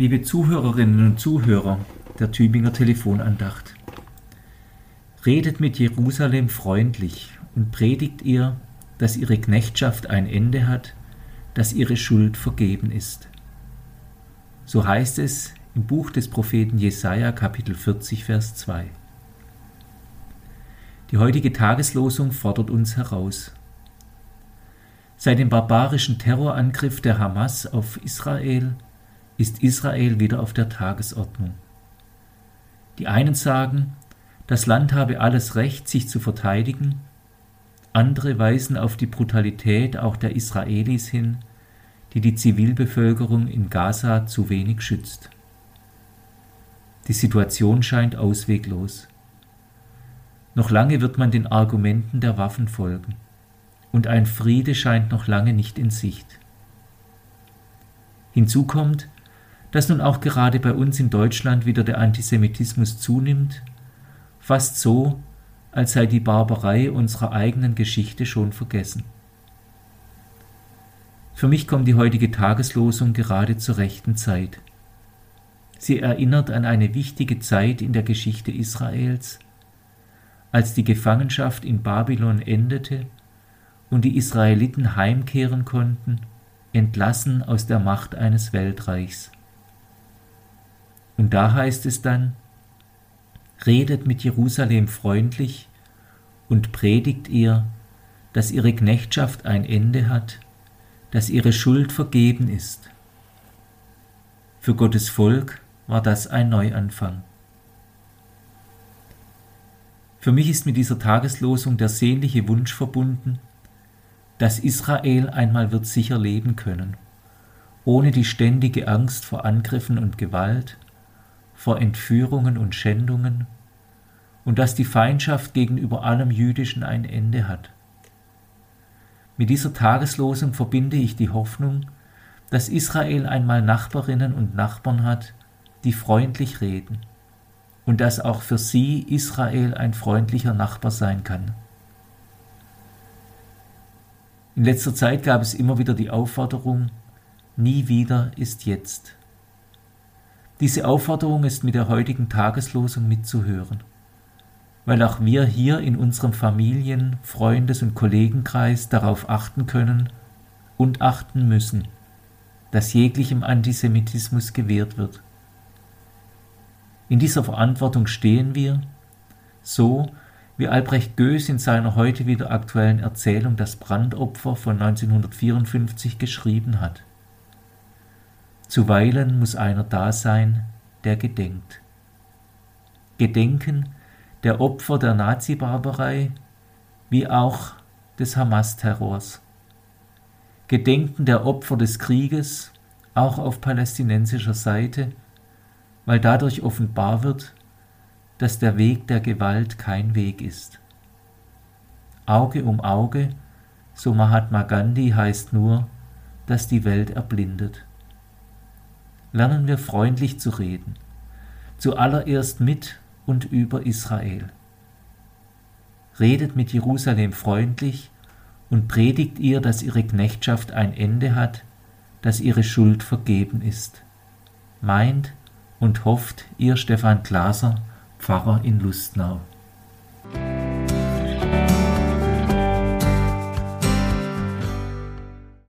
Liebe Zuhörerinnen und Zuhörer der Tübinger Telefonandacht, redet mit Jerusalem freundlich und predigt ihr, dass ihre Knechtschaft ein Ende hat, dass ihre Schuld vergeben ist. So heißt es im Buch des Propheten Jesaja, Kapitel 40, Vers 2. Die heutige Tageslosung fordert uns heraus. Seit dem barbarischen Terrorangriff der Hamas auf Israel ist Israel wieder auf der Tagesordnung. Die einen sagen, das Land habe alles Recht, sich zu verteidigen, andere weisen auf die Brutalität auch der Israelis hin, die die Zivilbevölkerung in Gaza zu wenig schützt. Die Situation scheint ausweglos. Noch lange wird man den Argumenten der Waffen folgen, und ein Friede scheint noch lange nicht in Sicht. Hinzu kommt, dass nun auch gerade bei uns in Deutschland wieder der Antisemitismus zunimmt, fast so, als sei die Barbarei unserer eigenen Geschichte schon vergessen. Für mich kommt die heutige Tageslosung gerade zur rechten Zeit. Sie erinnert an eine wichtige Zeit in der Geschichte Israels, als die Gefangenschaft in Babylon endete und die Israeliten heimkehren konnten, entlassen aus der Macht eines Weltreichs. Und da heißt es dann, redet mit Jerusalem freundlich und predigt ihr, dass ihre Knechtschaft ein Ende hat, dass ihre Schuld vergeben ist. Für Gottes Volk war das ein Neuanfang. Für mich ist mit dieser Tageslosung der sehnliche Wunsch verbunden, dass Israel einmal wird sicher leben können, ohne die ständige Angst vor Angriffen und Gewalt, vor Entführungen und Schändungen und dass die Feindschaft gegenüber allem Jüdischen ein Ende hat. Mit dieser Tageslosung verbinde ich die Hoffnung, dass Israel einmal Nachbarinnen und Nachbarn hat, die freundlich reden und dass auch für sie Israel ein freundlicher Nachbar sein kann. In letzter Zeit gab es immer wieder die Aufforderung, nie wieder ist jetzt. Diese Aufforderung ist mit der heutigen Tageslosung mitzuhören, weil auch wir hier in unserem Familien-, Freundes- und Kollegenkreis darauf achten können und achten müssen, dass jeglichem Antisemitismus gewehrt wird. In dieser Verantwortung stehen wir, so wie Albrecht Goes in seiner heute wieder aktuellen Erzählung Das Brandopfer von 1954 geschrieben hat. Zuweilen muss einer da sein, der gedenkt. Gedenken der Opfer der Nazi-Barbarei wie auch des Hamas-Terrors. Gedenken der Opfer des Krieges, auch auf palästinensischer Seite, weil dadurch offenbar wird, dass der Weg der Gewalt kein Weg ist. Auge um Auge, so Mahatma Gandhi heißt nur, dass die Welt erblindet lernen wir freundlich zu reden, zuallererst mit und über Israel. Redet mit Jerusalem freundlich und predigt ihr, dass ihre Knechtschaft ein Ende hat, dass ihre Schuld vergeben ist. Meint und hofft ihr Stefan Glaser, Pfarrer in Lustnau.